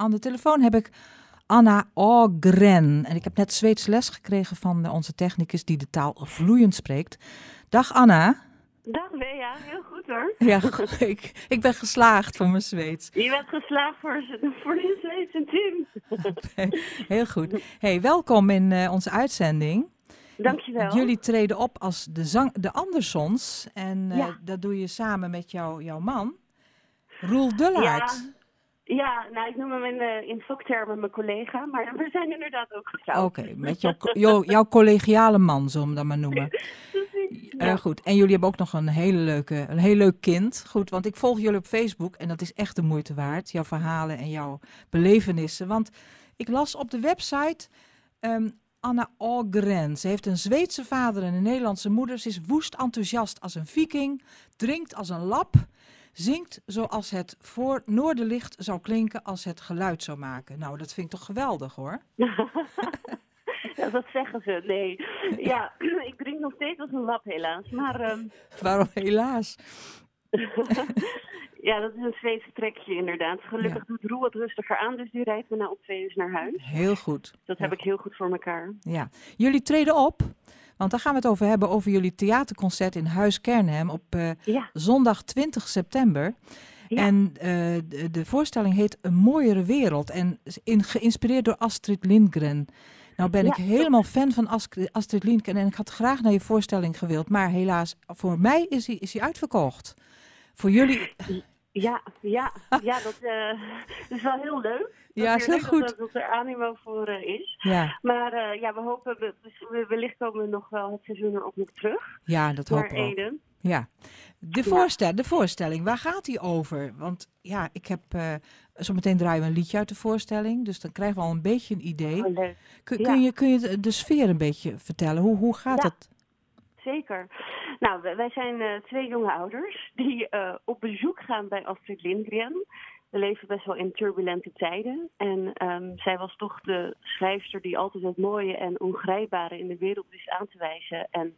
aan de telefoon heb ik Anna Ogren. En ik heb net Zweeds les gekregen van eh, onze technicus die de taal vloeiend spreekt. Dag Anna. Dag Bea, heel goed hoor. Ja, ik, ik ben geslaagd voor mijn Zweeds. Je bent geslaagd voor, voor je Zweedse team. heel goed. Hey, welkom in uh, onze uitzending. Dankjewel. Jullie treden op als de, zang, de Andersons. En uh, ja. dat doe je samen met jou, jouw man, Roel Dullaert. Ja. Ja, nou, ik noem hem in, uh, in vaktermen mijn collega, maar we zijn inderdaad ook getrouwd. Oké, okay, met jouw, jou, jouw collegiale man, zullen we dat maar noemen. Ja. Uh, goed, en jullie hebben ook nog een hele leuke, een heel leuk kind. Goed, want ik volg jullie op Facebook en dat is echt de moeite waard. Jouw verhalen en jouw belevenissen. Want ik las op de website um, Anna Ogren. Ze heeft een Zweedse vader en een Nederlandse moeder. Ze is woest enthousiast als een viking, drinkt als een lap zingt zoals het voor Noorderlicht zou klinken als het geluid zou maken. Nou, dat vind ik toch geweldig hoor. ja, dat zeggen ze. Nee. Ja, ik drink nog steeds als een lap helaas. Maar, um... Waarom helaas? ja, dat is een Zweedse trekje inderdaad. Gelukkig ja. doet Roel wat rustiger aan, dus die rijdt me na op twee uur naar huis. Heel goed. Dat heb ik heel goed voor elkaar. Ja. Jullie treden op want daar gaan we het over hebben, over jullie theaterconcert in Huis Kernhem op uh, ja. zondag 20 september. Ja. En uh, de, de, voorstelling heet Een mooiere wereld en in, geïnspireerd door Astrid Lindgren. Nou ben Ja, ik helemaal fan van Astrid, Lindgren en ik had graag naar je voorstelling gewild. Maar helaas, voor mij is hij is hij uitverkocht. Voor jullie... Ja, ja, ja dat uh, is wel heel leuk. Ja, is heel goed. Dat, dat er animo voor uh, is. Ja, Maar uh, ja, we hopen, we, we, wellicht komen we nog wel het seizoen erop nog terug. ja dat hopen we ook. Ja. De, voorstel, de voorstelling, waar gaat die over? Want ja, ik heb... eh zometeen draaien we een liedje uit de voorstelling. Dus dan krijgen we al een beetje een idee. Oh. Kun, Ja. kun, je, kun je de, de sfeer een beetje vertellen? Hoe, hoe gaat Ja. het? Zeker. Nou, wij zijn eh, twee jonge ouders die eh, op bezoek gaan bij Astrid Lindgren. We leven best wel in turbulente tijden. En ehm, zij was toch de schrijfster die altijd het mooie en ongrijpbare in de wereld wist aan te wijzen. En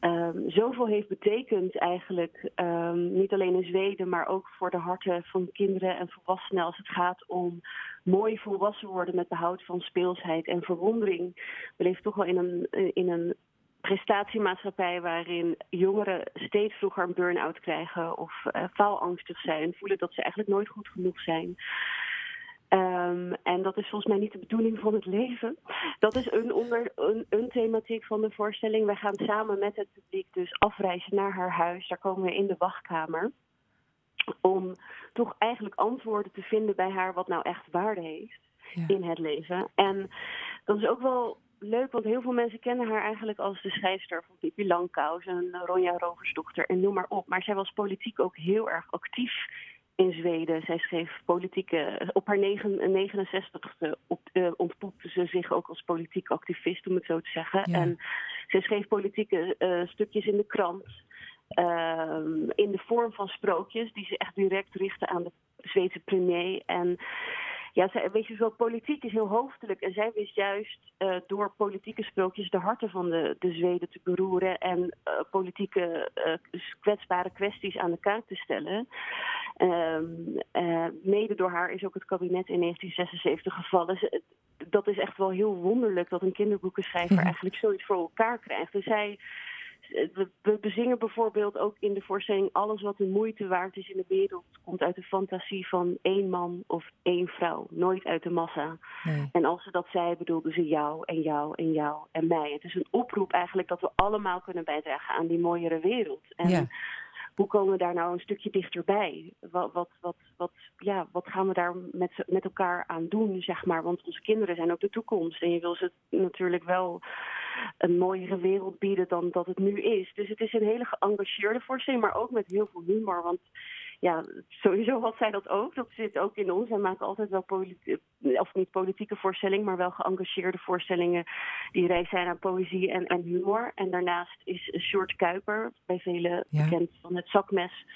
ehm, zoveel heeft betekend eigenlijk, ehm, niet alleen in Zweden, maar ook voor de harten van kinderen en volwassenen als het gaat om mooi volwassen worden met behoud van speelsheid en verwondering. We leven toch wel in een, in een prestatiemaatschappij waarin jongeren steeds vroeger een burn-out krijgen of eh, faalangstig zijn, voelen dat ze eigenlijk nooit goed genoeg zijn. Ehm, en dat is volgens mij niet de bedoeling van het leven. Dat is een, onder, een, een thematiek van de voorstelling. Wij gaan samen met het publiek dus afreizen naar haar huis. Daar komen we in de wachtkamer. Om toch eigenlijk antwoorden te vinden bij haar wat nou echt waarde heeft Ja. in het leven. En dat is ook wel leuk, want heel veel mensen kennen haar eigenlijk als de schrijfster van Pippi Langkous en Ronja Roversdochter en noem maar op. Maar zij was politiek ook heel erg actief in Zweden. Zij schreef politieke, op haar negen- 69ste op, eh, ontpopte ze zich ook als politiek activist, om het zo te zeggen. Ja. En zij schreef politieke eh, stukjes in de krant. ehm, in de vorm van sprookjes, die ze echt direct richten aan de Zweedse premier. En ja, zij, weet je, zo politiek is heel hoofdelijk. En zij wist juist eh, door politieke sprookjes de harten van de, de Zweden te beroeren. En eh, politieke eh, kwetsbare kwesties aan de kaak te stellen. Ehm, eh, mede door haar is ook het kabinet in 1976 gevallen. Ze- dat is echt wel heel wonderlijk dat een kinderboekenschrijver Mhm. eigenlijk zoiets voor elkaar krijgt. Dus zij. We, we bezingen bijvoorbeeld ook in de voorstelling alles wat de moeite waard is in de wereld komt uit de fantasie van één man of één vrouw, nooit uit de massa. Nee. En als ze dat zei, bedoelden ze jou en jou en jou en mij. Het is een oproep eigenlijk dat we allemaal kunnen bijdragen aan die mooiere wereld. En Ja. hoe komen we daar nou een stukje dichterbij? Wat, wat, wat, wat, ja, wat gaan we daar met, met elkaar aan doen, zeg maar? Want onze kinderen zijn ook de toekomst. En je wil ze natuurlijk wel een mooiere wereld bieden dan dat het nu is. Dus het is een hele geëngageerde voorstelling, maar ook met heel veel humor. Want ja, sowieso had zij dat ook. Dat zit ook in ons. Wij maken altijd wel politieke, of niet politieke voorstellingen, maar wel geëngageerde voorstellingen die reis zijn aan poëzie en, en humor. En daarnaast is Sjoerd Kuiper, bij velen Ja. bekend van het zakmes,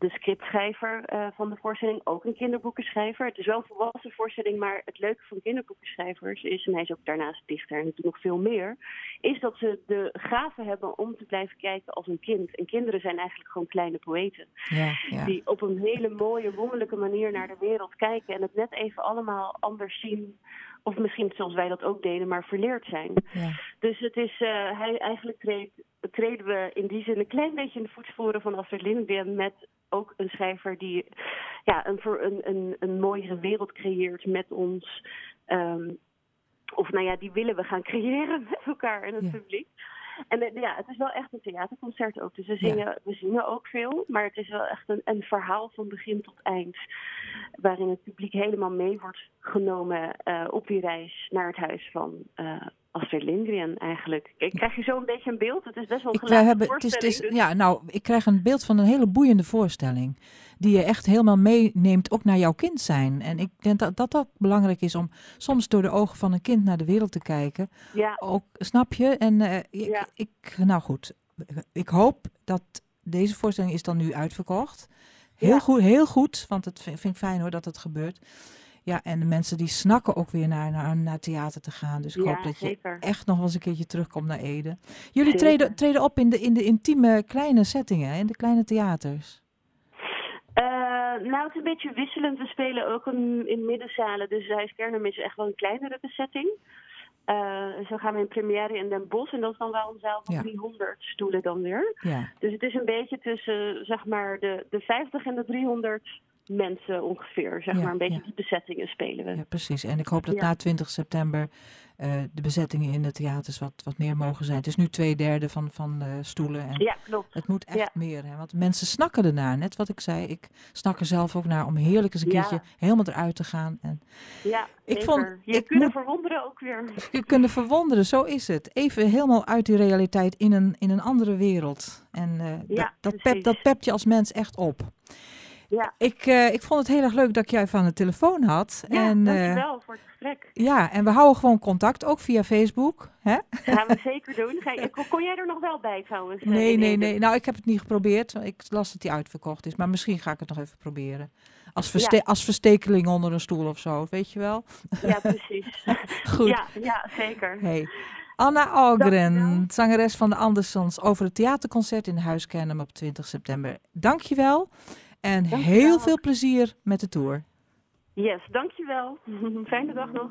de scriptschrijver uh, van de voorstelling, ook een kinderboekenschrijver. Het is wel een volwassen voorstelling, maar het leuke van kinderboekenschrijvers is, en hij is ook daarnaast dichter en doet nog veel meer, is dat ze de gave hebben om te blijven kijken als een kind. En kinderen zijn eigenlijk gewoon kleine poëten. Ja, ja. Die op een hele mooie, wonderlijke manier naar de wereld kijken en het net even allemaal anders zien of misschien zoals wij dat ook deden, maar verleerd zijn. Ja. Dus het is, uh, hij, eigenlijk treed, treden we in die zin een klein beetje in de voetsporen van Astrid Lindgren met ook een schrijver die ja, een, een, een, een mooiere wereld creëert met ons. Um, of nou ja, die willen we gaan creëren met elkaar en het publiek. En ja, het is wel echt een theaterconcert ook. Dus we zingen, we zingen ook veel, maar het is wel echt een, een verhaal van begin tot eind. Waarin het publiek helemaal mee wordt genomen uh, op die reis naar het huis van uh, Astrid Lindgren eigenlijk. Ik krijg je zo een beetje een beeld. Het is best wel een ik, hebben, het is, het is, dus- Ja, nou, ik krijg een beeld van een hele boeiende voorstelling. Die je echt helemaal meeneemt, ook naar jouw kind zijn. En ik denk dat dat ook belangrijk is om soms door de ogen van een kind naar de wereld te kijken. Ja. Ook, snap je? En uh, ik, ja. ik, nou goed, ik hoop dat deze voorstelling is dan nu uitverkocht. Heel ja. goed, heel goed, want het vind, vind ik fijn hoor dat het gebeurt. Ja, en de mensen die snakken ook weer naar, naar, naar theater te gaan. Dus ik hoop dat je echt nog wel eens een keertje terugkomt naar Ede. Jullie treden, treden op in de, in de intieme kleine settingen, in de kleine theaters. Uh, nou, het is een beetje wisselend. We spelen ook in, in middenzalen. Dus Huis Kernum is echt wel een kleinere bezetting. Uh, zo gaan we in première in Den Bosch. En dat is dan wel een zaal van 300 stoelen dan weer. Ja. Dus het is een beetje tussen, zeg maar, de, de 50 en de 300 mensen ongeveer. Zeg maar een beetje die bezettingen spelen we. Ja, precies. En ik hoop dat na 20 september de bezettingen in de theaters wat, wat meer mogen zijn. Het is nu twee derde van, van de stoelen. En ja, klopt. Het moet echt meer. Hè? Want mensen snakken ernaar. Net wat ik zei. Ik snak er zelf ook naar om heerlijk eens een keertje helemaal eruit te gaan. En ja, ik vond, je ik kunt verwonderen ook weer. Je kunt verwonderen, zo is het. Even helemaal uit die realiteit in een, in een andere wereld. En uh, dat, dat, pep, dat pept je als mens echt op. Ja. Ik, uh, ik vond het heel erg leuk dat ik jou even aan de telefoon had. Ja, en, dankjewel uh, voor het gesprek. Ja, en we houden gewoon contact, ook via Facebook. Hè? Gaan we zeker doen. Ga kon jij er nog wel bij trouwens? Nee, nee, nee. Nou, ik heb het niet geprobeerd. Ik las dat die uitverkocht is. Maar misschien ga ik het nog even proberen. Als, verste ja. als verstekeling onder een stoel of zo, weet je wel? Ja, precies. Goed. Ja, ja zeker. Hey. Anna Algren, zangeres van de Andersons, over het theaterconcert in Huis Kernum op 20 september. Dankjewel. En heel veel plezier met de tour. Yes, dankjewel. Fijne dag nog.